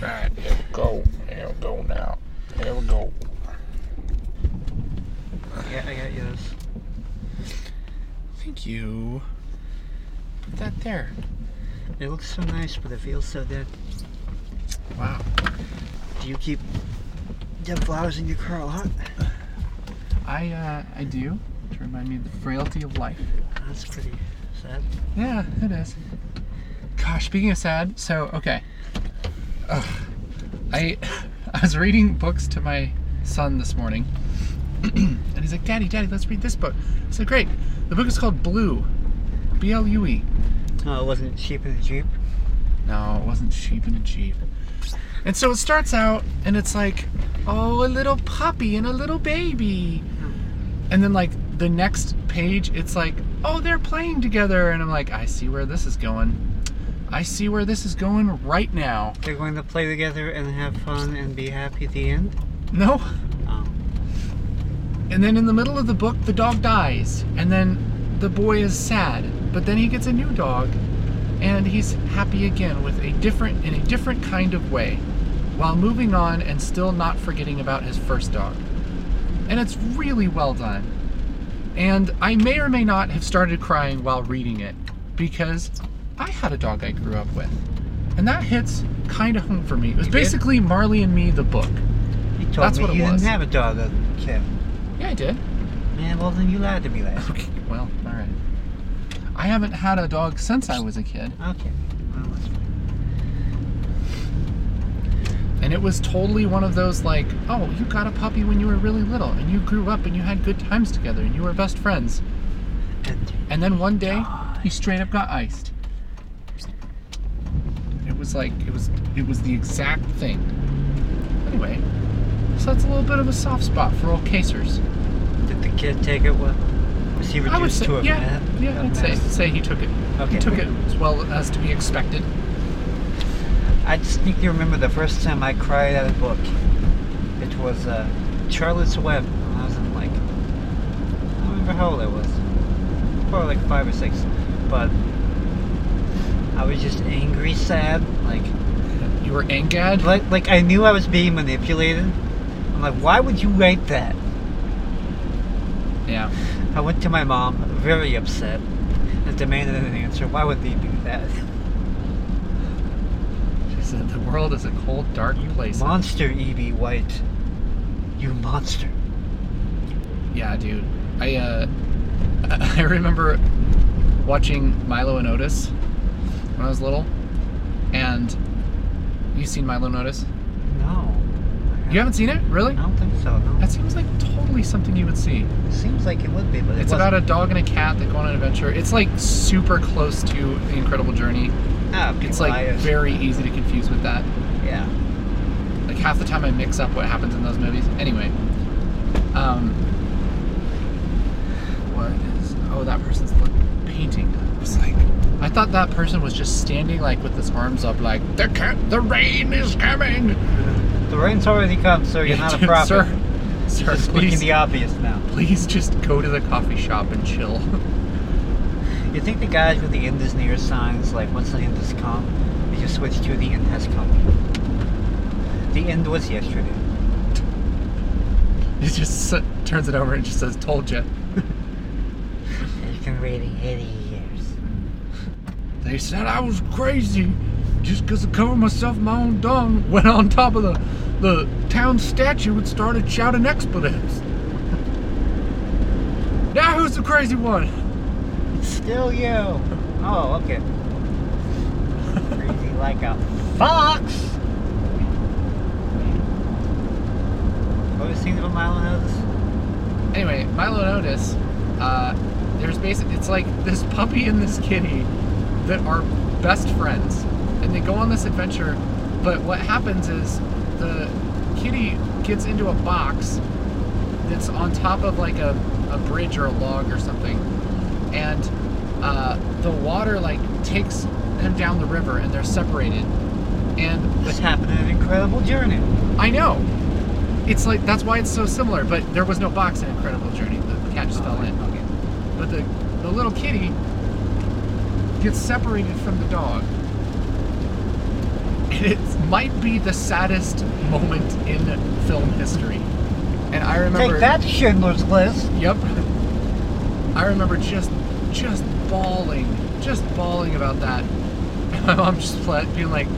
Right, here we go. Here we go now. Here we go. Yeah, I got yours. Thank you. Put that there. It looks so nice, but it feels so dead. Wow. Do you keep dead flowers in your car a lot? I uh I do. To remind me of the frailty of life. That's pretty sad. Yeah, it is. Gosh, speaking of sad, so okay. I I was reading books to my son this morning, and he's like, "Daddy, Daddy, let's read this book." I said, "Great." The book is called Blue, B L U E. Oh, it wasn't sheep in the jeep. No, it wasn't sheep in a jeep. And so it starts out, and it's like, "Oh, a little puppy and a little baby," hmm. and then like the next page, it's like, "Oh, they're playing together," and I'm like, "I see where this is going." I see where this is going right now. They're going to play together and have fun and be happy at the end. No. Oh. And then in the middle of the book, the dog dies. And then the boy is sad. But then he gets a new dog. And he's happy again with a different, in a different kind of way. While moving on and still not forgetting about his first dog. And it's really well done. And I may or may not have started crying while reading it. Because I had a dog I grew up with. And that hits kind of home for me. It was You did? basically Marley and Me, the book. You told That's me what it you was. didn't have a dog uh, as a. Yeah, I did. Man, well then you lied to me last. Okay, well, all right. I haven't had a dog since I was a kid, Okay. Well, and it was totally one of those like, oh, you got a puppy when you were really little, and you grew up and you had good times together, and you were best friends, And and then one day he straight up got iced. Was like it was it was the exact thing. Anyway, so that's a little bit of a soft spot for old casers. did the kid take it well? Was he reduced I would say, to a yeah, man? yeah, I'd say say he took it. Okay. He took it as well as to be expected. I distinctly remember the first time I cried at a book. It was uh, Charlotte's Web when I was in like, I don't remember how old I was. Probably like five or six. But I was just angry, sad. Like, You were angad. like, like I knew I was being manipulated. I'm like, why would you write that? Yeah. I went to my mom, very upset, and demanded an answer. Why would they do that? She said the world is a cold, dark place. Monster, E.B. White. You monster. Yeah, dude. I uh, I remember watching Milo and Otis when I was little, and you seen Milo and Otis? No. You haven't seen it, really? I don't think so, no. That seems like totally something you would see. It seems like it would be, but it It's wasn't. about a dog and a cat that go on an adventure. It's like super close to The Incredible Journey. Ah, It's like biased. very easy to confuse with that. Yeah. Like half the time I mix up what happens in those movies. Anyway, um, what is? Oh, that person's painting. It's like I thought that person was just standing like with his arms up, like the ca- the rain is coming. The rain's already come, so you're not a prophet. sir. Sir, just speaking please, the obvious now. please just go to the coffee shop and chill. You think the guys with the end is near signs, like once the end has come, they just switch to the end has come? The end was yesterday. He just turns it over and just says, "Told you." Raining 80 years. They said I was crazy just because I covered myself in my own dung, went on top of the, the town statue and started shouting expletives. Now who's the crazy one? It's still you. Oh, okay. Crazy like a fox. What was seen about Milo Otis? Anyway, Milo and Otis, uh, there's basically, it's like this puppy and this kitty that are best friends. And they go on this adventure, but what happens is the kitty gets into a box that's on top of like a, a bridge or a log or something. And uh, the water like takes them down the river and they're separated. And This the, happened in an incredible journey. I know. It's like that's why it's so similar, but there was no box in Incredible Journey. The cat just fell in. Okay. But the the little kitty gets separated from the dog. and it might be the saddest moment in film history. And I remember. Take that, Schindler's List. Yep. I remember just, just bawling, just bawling about that. And my mom just flat being like,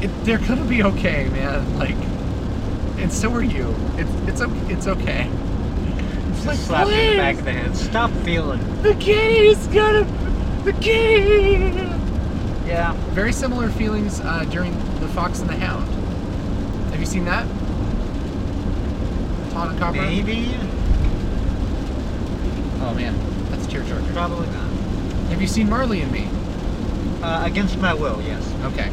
it, "They're gonna be okay, man." Like, and so are you. It's it's o- it's okay. It's Just slap you in the back of the head. Stop feeling. The kitty's gonna. The kitty. Yeah. Very similar feelings uh, during The Fox and the Hound. Have you seen that? Tod and Copper? Maybe. Oh man, that's a tearjerker. Probably not. Have you seen Marley and Me? Uh, against my will, yes. Okay.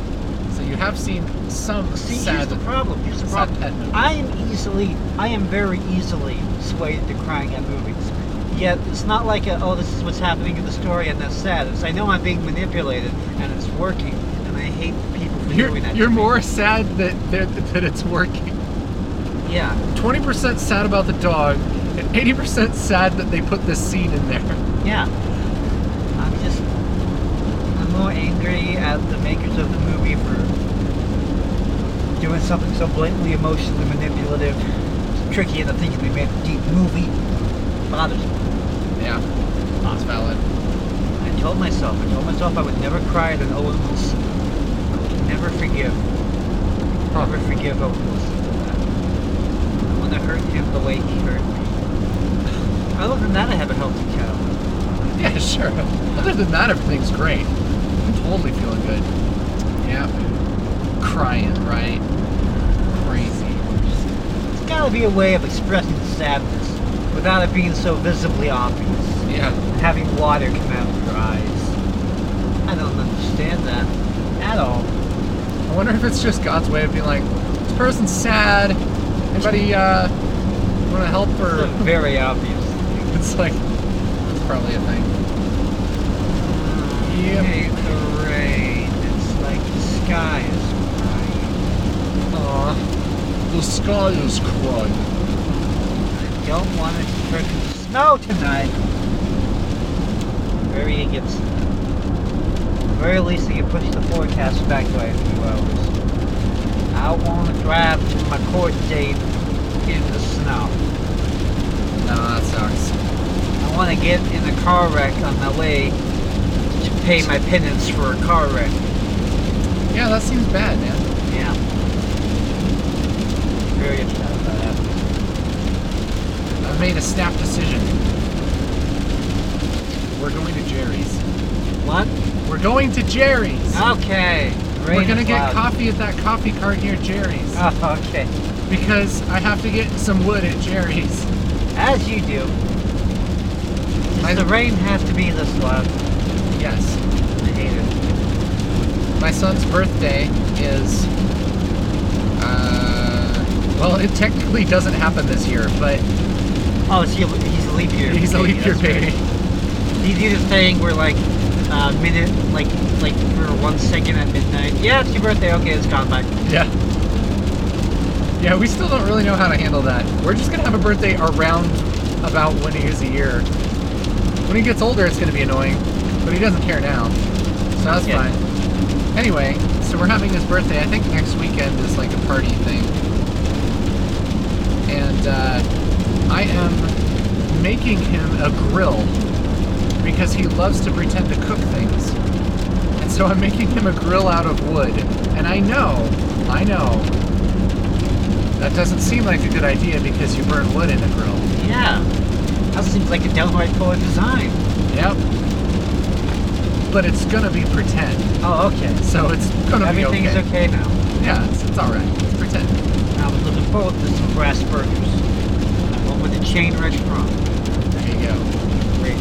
So you have seen some See, sad. here's the problem. Here's the sad problem. I am easily, I am very easily swayed to crying at movies. Yet it's not like a, oh, this is what's happening in the story and that's sad. It's I know I'm being manipulated and it's working, and I hate people for You're, doing that. you're more sad that that that it's working. Yeah. Twenty percent sad about the dog, and eighty percent sad that they put this scene in there. Yeah. I'm just, I'm more angry at the makers of the movie for doing something so blatantly emotionally manipulative. It's tricky into thinking they made a deep movie. Bothers me. Yeah, that's valid. I told myself, I told myself I would never cry at an Owen Wilson. I would never forgive. Never forgive Owen Wilson for that. I want to hurt him the way he hurt me. Other than that, I have a healthy childhood. Yeah, sure. Other than that, everything's great. I'm totally feeling good. Yep. Crying, right? Crazy. There's got to be a way of expressing sadness without it being so visibly obvious. Yeah. Having water come out of your eyes. I don't understand that at all. I wonder if it's just God's way of being like, this person's sad. Anybody uh, want to help or? very obvious. It's like, it's probably a thing. I hate the rain. It's like the sky is crying. Aw, the sky is crying. I don't want it to freaking snow tonight. Very against it. At the very least, they can push the forecast back by a few hours. I want to drive to my court date in the snow. No, that sucks. I want to get in a car wreck on my way to pay my penance for a car wreck. Yeah, that seems bad, man. Yeah. Very that. I've made a snap decision. We're going to Jerry's. What? We're going to Jerry's. Okay. Rain We're gonna get loud. coffee at that coffee cart near Jerry's Oh, okay. because I have to get some wood at Jerry's. As you do. Does the rain have to be this loud? Yes. I hate it. My son's birthday is. Uh, well, it technically doesn't happen this year, but Oh, is he a, he's a leap year. he's a leap year baby. He's either thing where like uh, minute, like like for one second at midnight. Yeah, it's your birthday. Okay, it's gone back. Yeah. Yeah, we still don't really know how to handle that. We're just gonna have a birthday around about when he is a year. When he gets older, it's gonna be annoying, but he doesn't care now, so that's Yeah. fine. Anyway, so we're having his birthday. I think next weekend is like a party thing, and uh, I am making him a grill because he loves to pretend to cook things. And so I'm making him a grill out of wood. And I know, I know, that doesn't seem like a good idea because you burn wood in a grill. Yeah. That seems like a downright poor design. Yep. But it's gonna be pretend. Oh, okay. So it's gonna be okay. Everything's okay now. Yeah, it's, it's alright. It's pretend. I was looking forward to some brass burgers. With a chain restaurant. There you go. Great.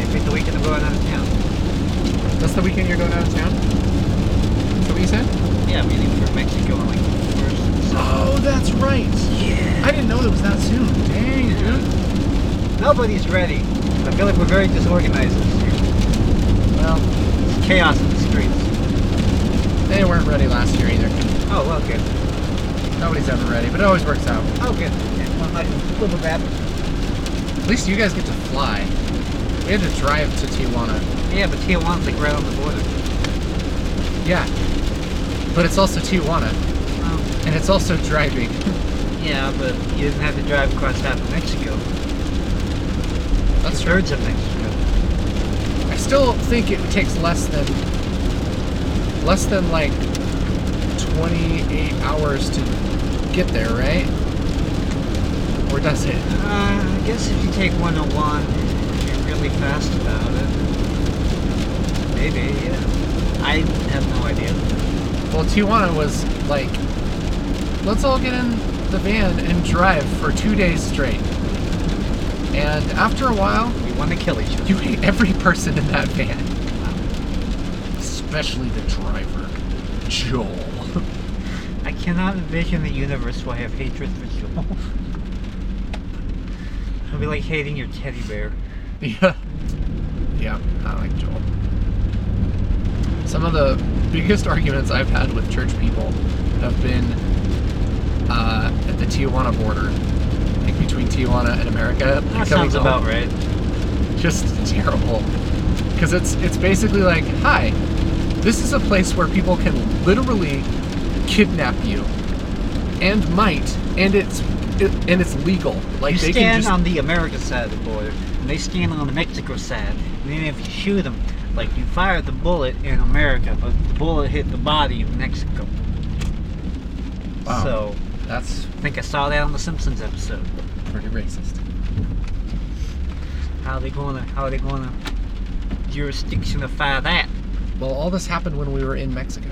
You picked the weekend of going out of town. That's the weekend you're going out of town? Is that what you said? Yeah, meaning for Mexico on like the first. So. Oh, that's right. Yeah. I didn't know it was that soon. Dang, dude. Nobody's ready. I feel like we're very disorganized this year. Well, It's chaos in the streets. they weren't ready last year either. Oh, well, good. Nobody's ever ready, but it always works out. Oh, good. Yeah, well, I can live. At least you guys get to fly. We had to drive to Tijuana. Yeah, but Tijuana's like right on the border. Yeah. But it's also Tijuana, Well, and it's also driving. yeah, but you didn't have to drive across half of Mexico. That's true. Two-thirds of Mexico. I still think it takes less than less than like 28 hours to get there, right? Or does it? Uh, I guess if you take 101, if you're really fast about it. Maybe, yeah. I have no idea. Well, Tijuana was like, let's all get in the van and drive for two days straight. And after a while, We want to kill each other. you hate every person in that van, especially the driver, Joel. I cannot envision the universe where I have hatred for Joel. It'll be like hating your teddy bear. Yeah. Yeah, I like Joel. Some of the biggest arguments I've had with church people have been uh, at the Tijuana border, like between Tijuana and America. That like sounds about home. right. Just terrible. Because it's it's basically like, hi, this is a place where people can literally kidnap you, and might, and it's it, and it's legal. Like you they stand can just on the America side of the border, and they stand on the Mexico side. And then if you shoot them, like you fire the bullet in America, but the bullet hit the body in Mexico. Wow. So that's I think I saw that on the Simpsons episode. pretty racist. How are they gonna how are they gonna jurisdictionify that? Well, all this happened when we were in Mexico,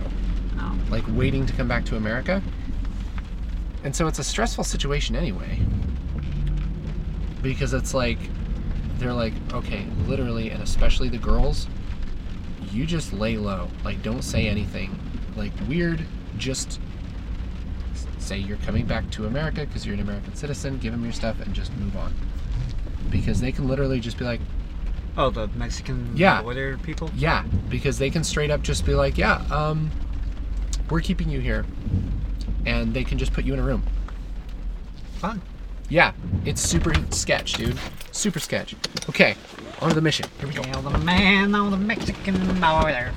No. like waiting to come back to America. And so it's a stressful situation anyway. Because it's like, they're like, okay, literally, and especially the girls, you just lay low. Like, don't say anything. Like, weird, just say you're coming back to America because you're an American citizen, give them your stuff, and just move on. Because they can literally just be like, Oh, the Mexican Yeah. border people? Yeah, because they can straight up just be like, yeah, um, we're keeping you here. And they can just put you in a room. Fun. Yeah, it's super sketch, dude. Super sketch. Okay, on to the mission. Here we go. Hail the man on the Mexican border.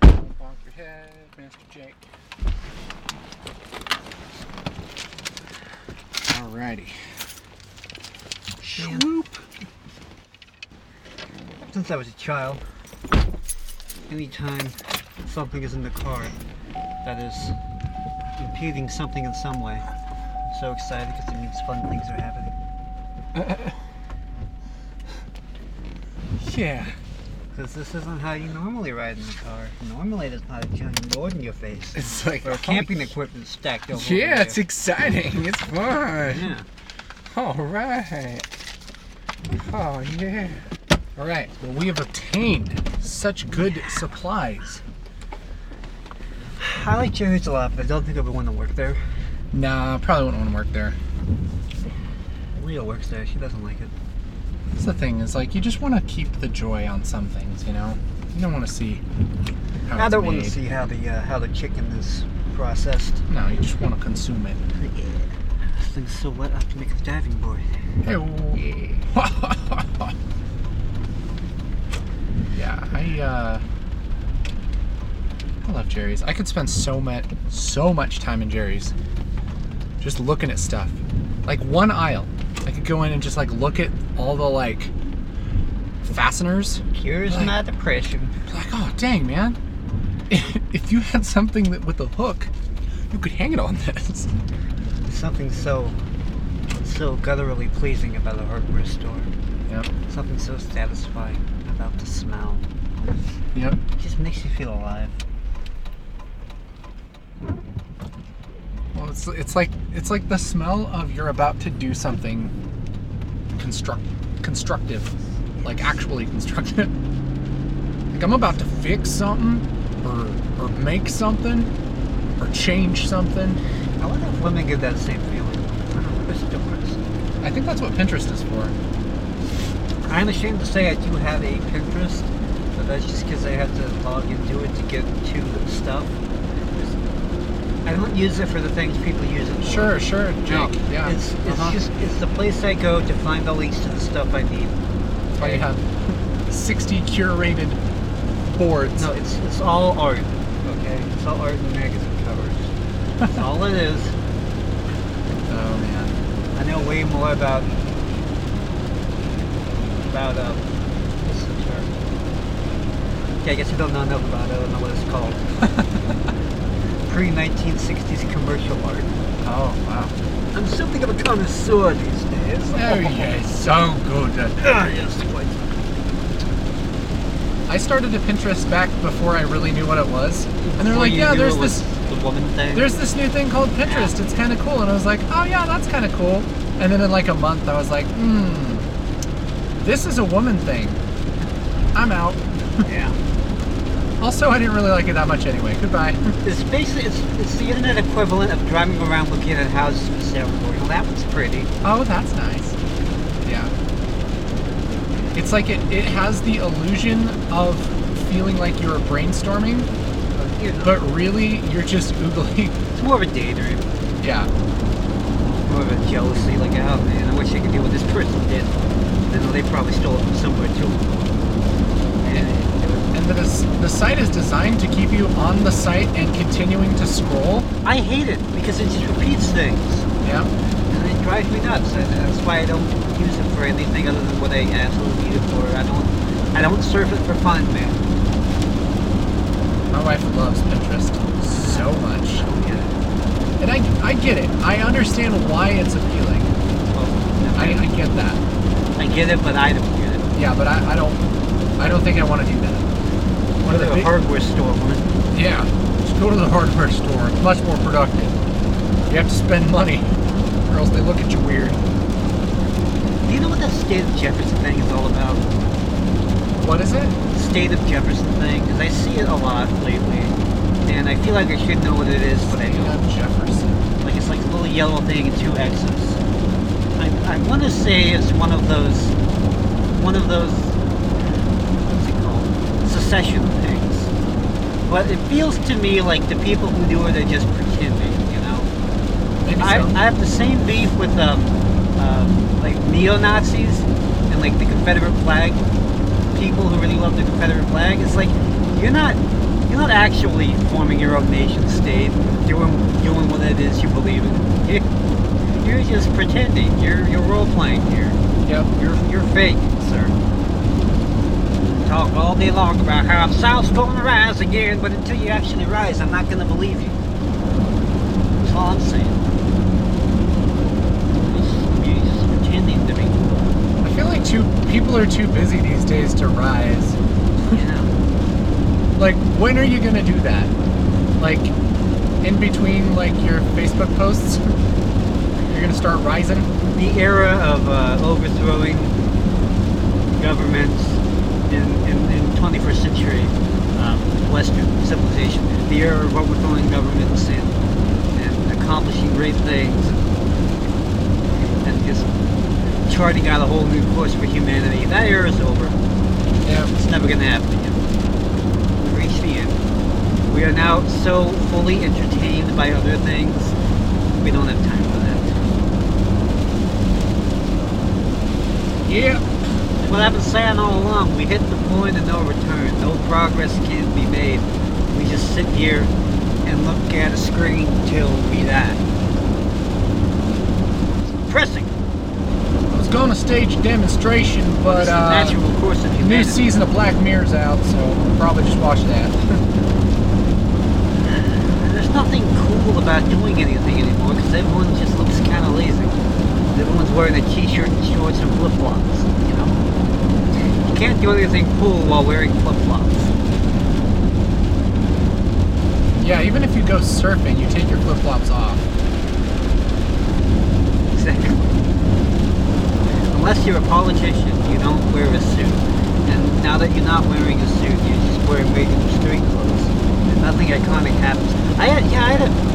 Bonk your head, Master Jake. Alrighty. Swoop. Since I was a child, anytime something is in the car that is impeding something in some way, I'm so excited because it means fun things are happening. Yeah. Because this isn't how you normally ride in the car. Normally, there's not a giant board in your face. It's like Or camping equipment stacked over Yeah, it's exciting. It's fun. Yeah. All right. Oh, yeah. All right. Well, we have obtained such good supplies. I like Jerry's a lot, but I don't think I would want to work there. Nah, I probably wouldn't want to work there. Leah works there. She doesn't like it. That's the thing. Is like you just want to keep the joy on some things, you know. You don't want to see. How I don't want to see how the uh, how the chicken is processed. No, you just want to consume it. Yeah. This thing's so wet. I have to make a diving board. Hey. yeah, I uh I love Jerry's. I could spend so much so much time in Jerry's just looking at stuff. Like one aisle. I could go in and just like look at all the like fasteners. Cures Like- my depression. Like, oh dang man. If you had something that with a hook, you could hang it on this. Something so so gutturally pleasing about a hardware store. Yep. Something so satisfying about the smell. Yep. It just makes you feel alive. Well, it's it's like it's like the smell of you're about to do something construct constructive, like actually constructive. like I'm about to fix something, or or make something, or change something. I wonder if women get that same feeling. I don't know, it's different. I think that's what Pinterest is for. I'm ashamed to say I do have a Pinterest, but that's just because I have to log into it to get to the stuff. I don't use it for the things people use it for. Sure, sure, No, yeah. It's, it's uh-huh. just it's the place I go to find the links to the stuff I need. That's why you have 60 curated boards. No, it's it's all art. Okay, it's all art and magazine covers. That's all it is. Oh man. I know way more about about um. What's the term? Okay, I guess you don't know enough about it. I don't know what it's called. Pre 1960s commercial art. Oh wow. I'm something of a connoisseur these days. Oh yeah, so good. Ah, yes, quite. I started to Pinterest back before I really knew what it was, and they're like, yeah, there's this the woman thing. there's this new thing called Pinterest. It's kind of cool, and I was like, oh yeah, that's kind of cool. And then in like a month, I was like, hmm, this is a woman thing. I'm out. yeah. Also, I didn't really like it that much anyway. Goodbye. It's basically it's, it's the internet equivalent of driving around looking at houses for sale. Well, that one's pretty. Oh, that's nice. Yeah. It's like it, it has the illusion of feeling like you're brainstorming, But, you know, but really you're just oogling. it's more of a daydream. Yeah. More of a jealousy. Like, oh man, I wish I could do what this person did. Then they probably stole it from somewhere too. And And the, the site is designed to keep you on the site and continuing to scroll. I hate it because it just repeats things. Yeah. And it drives me nuts. And that's why I don't use it for anything other than what I absolutely need it for. I don't I don't surf it for fun, man. My wife loves Pinterest so much. Oh, get it. And I, I get it. I understand why it's appealing. Oh, well, I, I get that. I get it, but I don't get it. Yeah, but I, I don't I don't think I want to do that. Go to the big- hardware store, woman. Yeah, just go to the hardware store. It's much more productive. You have to spend money, or else they look at you weird. Do you know what that state of Jefferson thing is all about? What is it? State of Jefferson thing? Because I see it a lot lately. And I feel like I should know what it is, but I State don't. of Jefferson. Like it's like a little yellow thing and two X's. I, want to say it's one of those, one of those, what's it called? Secession things. But it feels to me like the people who do it are just pretending, you know? Maybe I, so. I have the same beef with um, um, like neo Nazis and like the Confederate flag people who really love the Confederate flag. It's like you're not you're not actually forming your own nation state, doing doing what it is you believe in. You're, just pretending. You're you're role playing here. yep. You're you're fake, sir. Talk all day long about how the South's going to rise again, but until you actually rise, I'm not going to believe you. That's all I'm saying. You're just- You're just pretending to be. I feel like too people are too busy these days to rise. Yeah. Like, when are you gonna do that? Like, in between like your Facebook posts, you're gonna start rising. The era of uh, overthrowing governments in, in, in 21st century um, Western civilization. The era of overthrowing governments and, and accomplishing great things and just charting out a whole new course for humanity. That era is over. Yeah. It's never going to happen again. We reached the end. We are now so fully entertained by other things, we don't have time for that. Yeah. What I've been saying all along, we hit the point of no return. No progress can be made. We just sit here and look at a screen till we die. It's depressing. I was gonna stage a demonstration, but the uh, natural course of new season of Black Mirror's out, so I'll probably just watch that. There's nothing cool about doing anything anymore because everyone just looks kind of lazy. Everyone's wearing a t-shirt and shorts and flip-flops, you know? You can't do anything cool while wearing flip-flops. yeah, even if you go surfing, you take your flip flops off. Exactly. Unless you're a politician, you don't wear a suit. And now that you're not wearing a suit, you're just wearing regular street clothes. And nothing iconic happens. I had, yeah, I had a,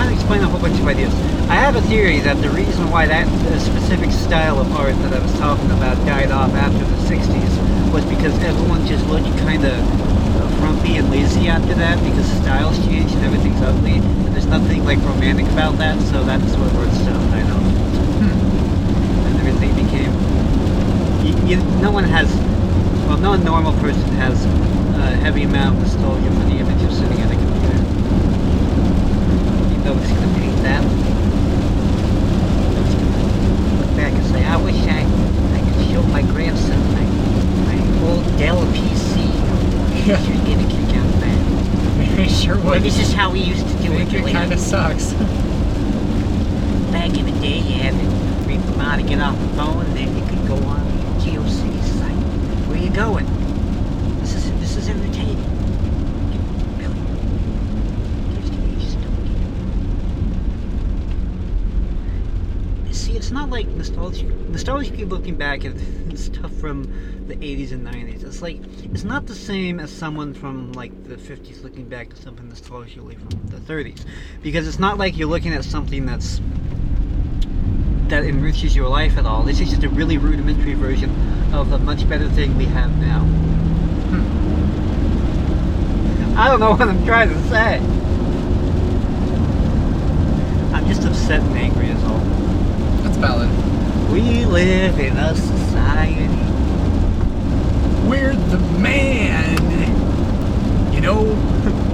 Trying to explain a whole bunch of ideas. I have a theory that the reason why that uh, specific style of art that I was talking about died off after the 60s was because everyone just looked kind of frumpy and lazy after that because styles changed and everything's ugly. And there's nothing like romantic about that, so that's what it stopped, I know. And everything became. You, you, no one has Well, no normal person has a heavy amount of nostalgia for the image of sitting at. Know gonna paint that. Look back and say, I wish I, I could show my grandson my, my old Dell PC. Yeah. Gonna get a kick out of that. He sure would. this is how we used to do it. it kind of sucks. Back in the day, you had to read them out to get off the phone, and then you could go on the GeoCities site. Where are you going? This is this is entertaining. Really? Kids today just don't get it. See, it's like nostalgia. Nostalgia looking back at stuff from the 80s and 90s. It's like it's not the same as someone from like the 50s looking back at something nostalgically from the 30s, because it's not like you're looking at something that's that enriches your life at all. This is just a really rudimentary version of a much better thing we have now. Hmm. I don't know what I'm trying to say. I'm just upset and angry as all. Valid. We live in a society. We're the man. You know,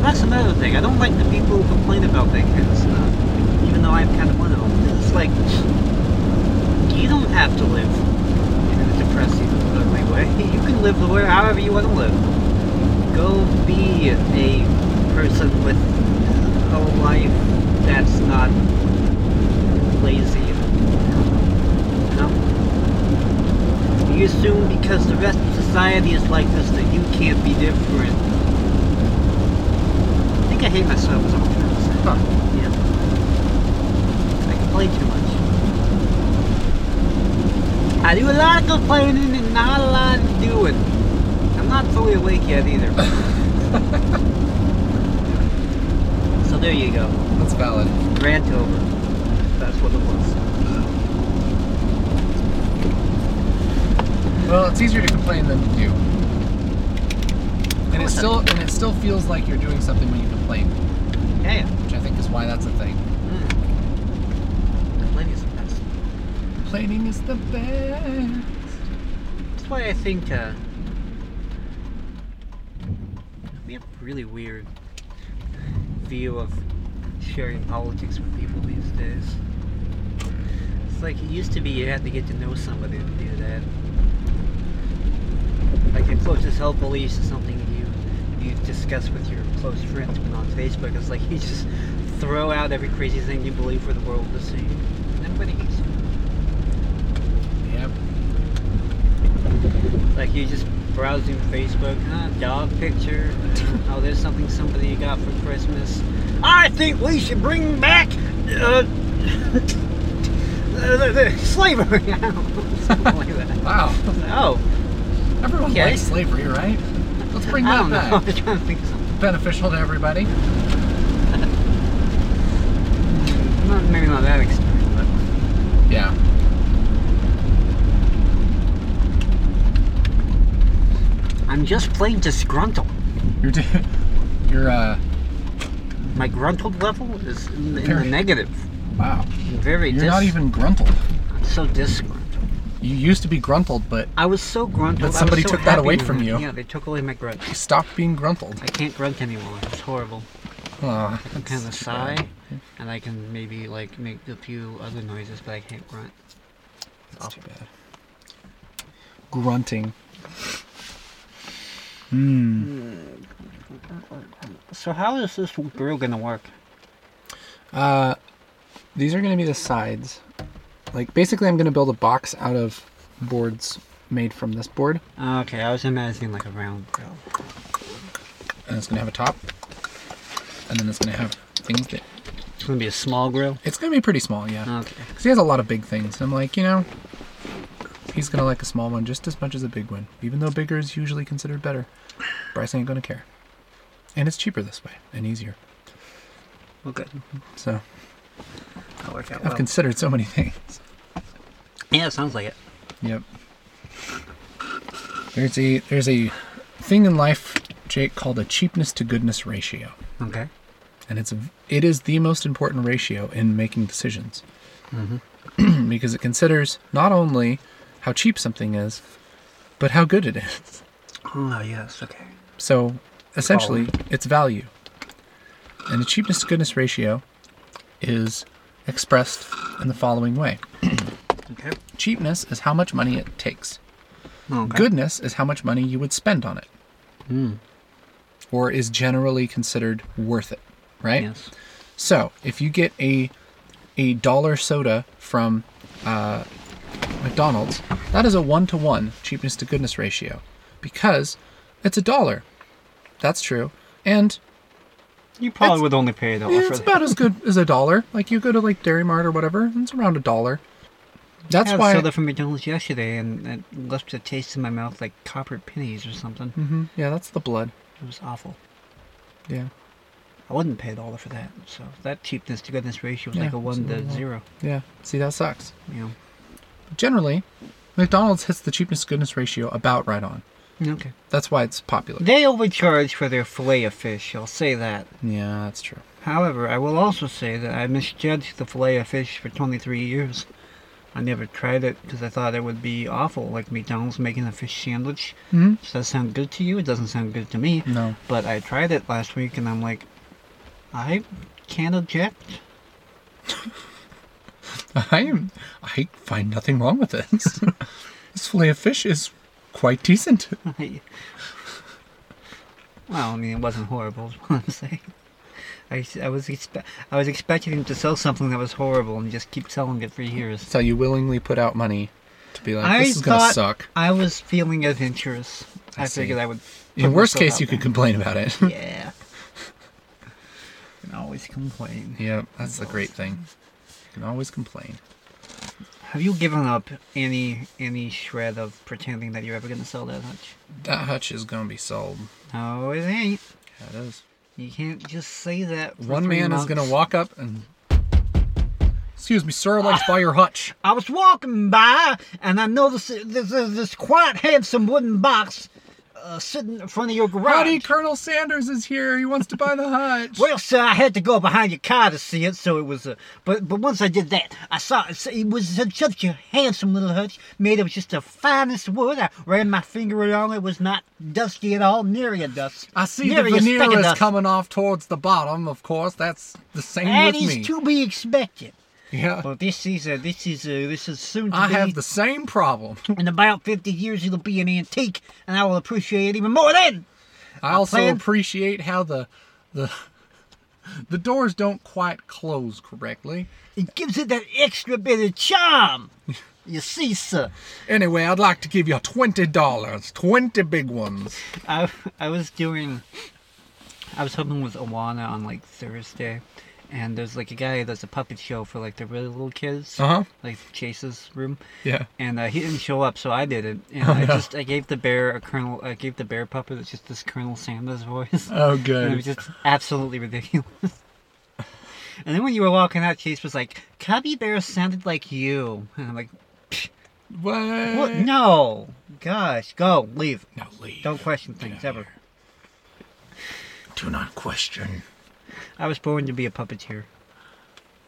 That's another thing. I don't like the people who complain about that kind of stuff. Even though I'm kind of one of them. It's like, you don't have to live in a depressing, ugly way. You can live the way however you want to live. Go be a person with a life that's not lazy. You know? You assume because the rest of society is like this that you can't be different. I think I hate myself is all I'm trying to say. Huh. Yeah. I complain too much. I do a lot of complaining and not a lot of doing. I'm not fully awake yet either. so there you go. that's valid. Rant over. That's what it was. Well, it's easier to complain than to do. And it still and it still feels like you're doing something when you complain, Yeah, which I think is why that's a thing. Mm. Complaining is the best. Complaining is the best. That's why I think uh, we have a really weird view of sharing politics with people these days. It's like it used to be you had to get to know somebody to do that. Like your closest health beliefs is something you you discuss with your close friends, but on Facebook it's like you just throw out every crazy thing you believe for the world to see. And everybody hates you. Yep. Like you just browsing Facebook, huh? Dog picture. uh, oh, there's something somebody got for Christmas. I think we should bring back uh, the, the slavery. Something like that. Wow. Oh, Everyone Okay. likes slavery, right? Let's bring I that don't back. I'm trying think something. Beneficial to everybody. Not, maybe not that extreme, but Yeah. I'm just plain disgruntled. You're d- you're uh My gruntled level is in, the- in the negative. wow. Very. You're dis- not even gruntled. I'm so disgruntled. You used to be gruntled, but I was so gruntled. But somebody so took that away from you. Yeah, they took away my grunt. you stopped being gruntled. I can't grunt anymore. It's horrible. Aw, I can kind of sigh, bad. and I can maybe like make a few other noises, but I can't grunt. That's too bad. Grunting. Hmm. So how is this grill gonna work? Uh, these are going to be the sides. Like, basically, I'm to build a box out of boards made from this board. Okay, I was imagining like a round grill. And it's to have a top. And then it's to have things that. It's gonna be a small grill. It's to be pretty small, yeah. Okay. Because he has a lot of big things. And I'm like, you know, he's to like a small one just as much as a big one. Even though bigger is usually considered better. Bryce ain't to care. And it's cheaper this way and easier. Okay. So That'll work out I've considered so many things. yeah, it sounds like it. Yep. There's a there's a thing in life, Jake, called a cheapness to goodness ratio, Okay. and it's a, it is the most important ratio in making decisions mm-hmm. because it considers not only how cheap something is, but how good it is. Oh yes, okay. So essentially, it's value. And the cheapness to goodness ratio is expressed in the following way Okay. cheapness is how much money it takes, okay. goodness is how much money you would spend on it, Hmm. or is generally considered worth it, right? Yes. So if you get a a dollar soda from uh, McDonald's, that is a one to one cheapness to goodness ratio because it's a dollar. That's true, and You probably It's- would only pay a dollar yeah, for it's that. about as good as a dollar. Like you go to like Dairy Mart or whatever, and it's around a dollar. That's I why. soda from McDonald's yesterday, and it left a taste in my mouth like copper pennies or something. hmm Yeah, that's the blood. It was awful. Yeah, I wouldn't pay a dollar for that. So that cheapness to goodness ratio was Yeah, like a one to zero. yeah. See, that sucks. Yeah. Generally, McDonald's hits the cheapness to goodness ratio about right on. Okay. That's why it's popular. They overcharge for their fillet of fish. I'll say that. Yeah, that's true. However, I will also say that I misjudged the fillet of fish for 23 years. I never tried it because I thought it would be awful, like McDonald's making a fish sandwich. hmm Does that sound good to you? It doesn't sound good to me. No. But I tried it last week and I'm like, I can't object. I am. I find nothing wrong with this. this fillet of fish is quite decent. Well, I mean, it wasn't horrible, is what I'm saying. I, I was expe- I was expecting him to sell something that was horrible and just keep selling it for years. So you willingly put out money to be like, this is gonna suck. I was feeling adventurous. I I, figured I would. In worst case, you could complain about it. Yeah. You can always complain. yeah, that's the great thing. You can always complain. Have you given up any any shred of pretending that you're ever gonna sell that hutch? That hutch is gonna be sold. No, it ain't. Yeah, it is. You can't just say that. One man is gonna walk up and. Excuse me, sir. I'd like to buy your hutch. I was walking by and I noticed this there's this quite handsome wooden box uh, sitting in front of your garage. Howdy, Colonel Sanders is here. He wants to buy the hutch. Well, sir, I had to go behind your car to see it, so it was. Uh, but but once I did that, I saw it. It was such a handsome little hutch, made of just the finest wood. I ran my finger along. It was not dusty at all, nearly a dust. I see the veneer is coming off towards the bottom. Of course, that's the same That with is me. to be expected. Yeah, But this is uh, this is uh, this is soon to I be. have the same problem. In about 50 years, it'll be an antique, and I will appreciate it even more then. I also plan- appreciate how the the the doors don't quite close correctly. It gives it that extra bit of charm. You see, sir, Anyway, I'd like to give you twenty dollars, twenty big ones. I I was doing, I was helping with Awana on like Thursday, and there's like a guy that's a puppet show for like the really little kids, Uh huh. like Chase's room, Yeah. and uh, he didn't show up, so I did it, and Oh, I no. just I gave the bear a Colonel, I gave the bear puppet it's just this Colonel Sanders voice. Oh, And it was just absolutely ridiculous. And then when you were walking out, Chase was like, Cubbie Bear sounded like you. And I'm like, What? what? No. Gosh, go, leave. Now leave. Don't question things, ever. Do not question. I was born to be a puppeteer.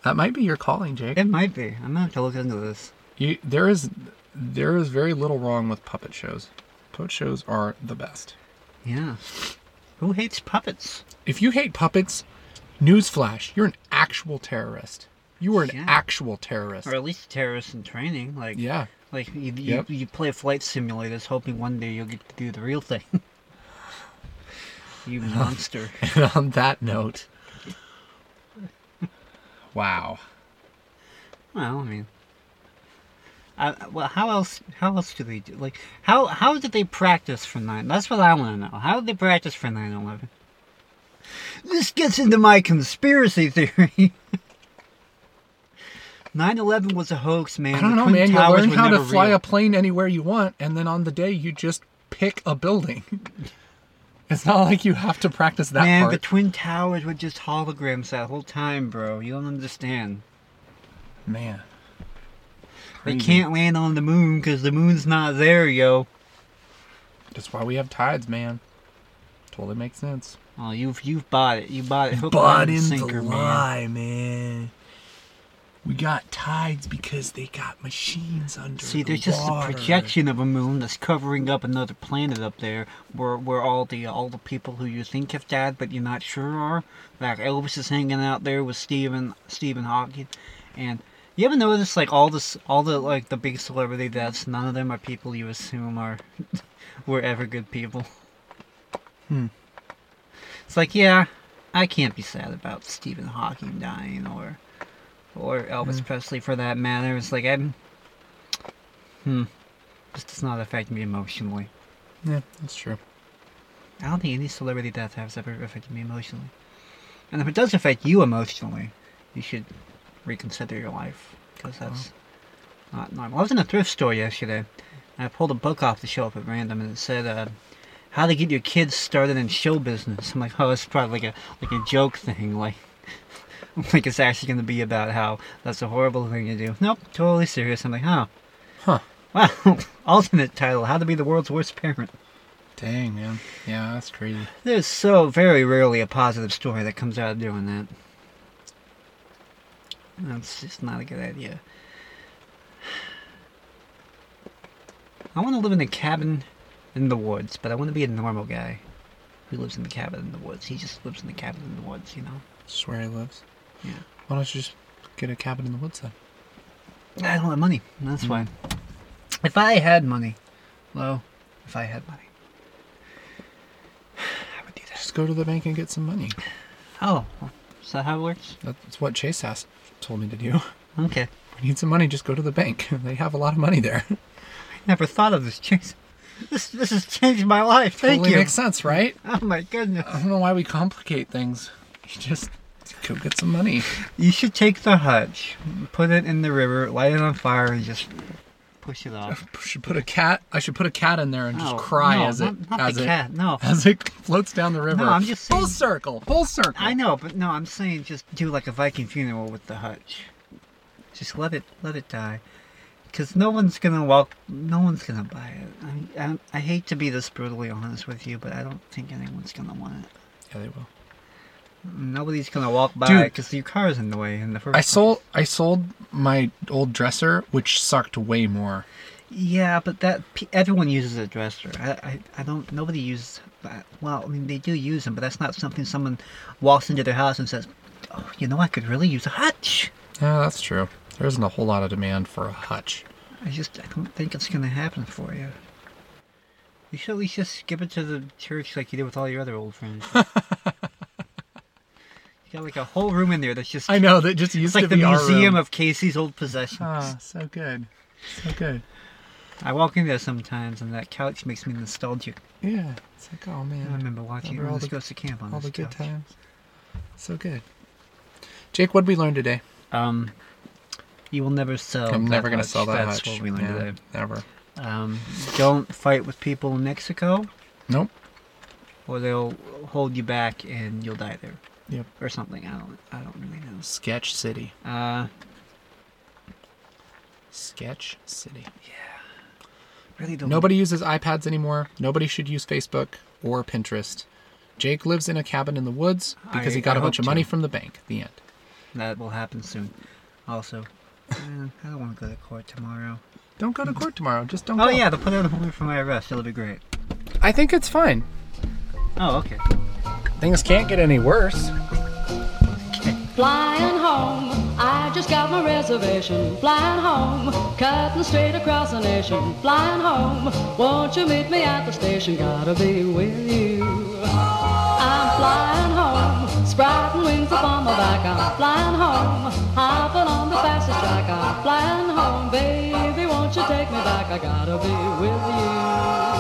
That might be your calling, Jake. It might be. I'm going to have to look into this. You, there is there is very little wrong with puppet shows. Puppet shows are the best. Yeah. Who hates puppets? If you hate puppets, newsflash, you're an actual terrorist. You are an Yeah. actual terrorist. Or at least terrorists in training. Like, Yeah. like you, you, Yep. you play flight simulators hoping one day you'll get to do the real thing. you monster. And on that note, wow. Well, I mean, I, well, how else? How else do they do? Like, how how did they practice for nine? That's what I want to know. How did they practice for 9/11? This gets into my conspiracy theory. 9/11 was a hoax, man. I don't know, man. You Towers learn how to fly real. a plane anywhere you want, and then on the day you just pick a building. It's not like you have to practice that Man, part. the Twin Towers were just holograms that whole time, bro. You don't understand. Man. They can't land on the moon because the moon's not there, yo. That's why we have tides, man. Totally makes sense. Oh, you've you've bought it. You bought it. Hook, line, and sinker, man. man. We got tides because they got machines under. See, the there's just a projection of a moon that's covering up another planet up there, where where all the all the people who you think have died but you're not sure are. Like Elvis is hanging out there with Stephen Stephen Hawking, and you ever notice like all this all the like the big celebrity deaths? None of them are people you assume are were ever good people. Hmm. It's like yeah, I can't be sad about Stephen Hawking dying or or Elvis Hmm. Presley for that matter. It's like I'm. Hmm. This does not affect me emotionally. Yeah, that's true. I don't think any celebrity death has ever affected me emotionally. And if it does affect you emotionally, you should reconsider your life because that's not normal. I was in a thrift store yesterday. And I pulled a book off the shelf at random, and it said, uh, "How to get your kids started in show business." I'm like, "Oh, it's probably like a like a joke thing, like." Like it's actually going to be about how that's a horrible thing to do. Nope, totally serious. I'm like, huh. Huh. wow. Alternate title: How to be the world's worst parent. Dang, man. Yeah, that's crazy. There's so very rarely a positive story that comes out of doing that. That's just not a good idea. I want to live in a cabin in the woods, but I want to be a normal guy who lives in the cabin in the woods. He just lives in the cabin in the woods, you know? Just where he lives. Yeah. Why don't you just get a cabin in the woods then? I don't have money. That's Mm. why. If I had money, well, if I had money, I would do that. Just go to the bank and get some money. Oh, is that how it works? That's what Chase asked, told me to do. Okay. We need some money, just go to the bank. They have a lot of money there. I never thought of this, Chase. This this has changed my life. Thank totally you. makes sense, right? Oh my goodness. I don't know why we complicate things. You just get some money. You should take the hutch, put it in the river, light it on fire, and just push it off. I should put a cat. I should put a cat in there and just No, cry no, as it not as the it cat. No, as it floats down the river. No, I'm just full circle, full circle. I know, but no, I'm saying just do like a Viking funeral with the hutch. Just let it let it die, because no one's gonna walk. No one's gonna buy it. I, I I hate to be this brutally honest with you, but I don't think anyone's gonna want it. Yeah, they will. Nobody's gonna walk by because your car's in the way in the first. I place. sold I sold my old dresser, which sucked way more. Yeah, but that everyone uses a dresser. I, I, I don't. Nobody uses that. Well, I mean, they do use them, but that's not something someone walks into their house and says, "Oh, you know, I could really use a hutch." Yeah, that's true. There isn't a whole lot of demand for a hutch. I just, I don't think it's gonna happen for you. You should at least just give it to the church like you did with all your other old friends. got like a whole room in there that's just. I know that just used It's like to the be museum of Casey's old possessions. Ah, so good, so good. I walk in there sometimes, and that couch makes me nostalgic. Yeah, it's like oh man. I remember watching Remember all the- Goes to Camp on all the good couch. times. So good. Jake, what did we learn today? Um, you will never sell. I'm never gonna sell that That's hutch. what we learned Yeah, today. Never. Um, don't fight with people in Mexico, Nope. or they'll hold you back and you'll die there. Yep. Or something. I don't. I don't really know. Sketch City. Uh, Sketch City. Yeah. Really don't. Nobody uses iPads anymore. Nobody should use Facebook or Pinterest. Jake lives in a cabin in the woods because I- he got I a bunch of money to. from the bank. The end. That will happen soon. Also, eh, I don't want to go to court tomorrow. Don't go to court tomorrow. Just don't Oh go. yeah, they'll put out a warrant for my arrest. It'll be great. I think it's fine. Oh okay. Things can't get any worse. Flying home, I just got my reservation. Flying home, cutting straight across the nation. Flying home, won't you meet me at the station? Gotta be with you. I'm flying home, sprouting wings upon my back. I'm flying home, hopping on the fastest track. I'm flying home, baby, won't you take me back? I gotta be with you.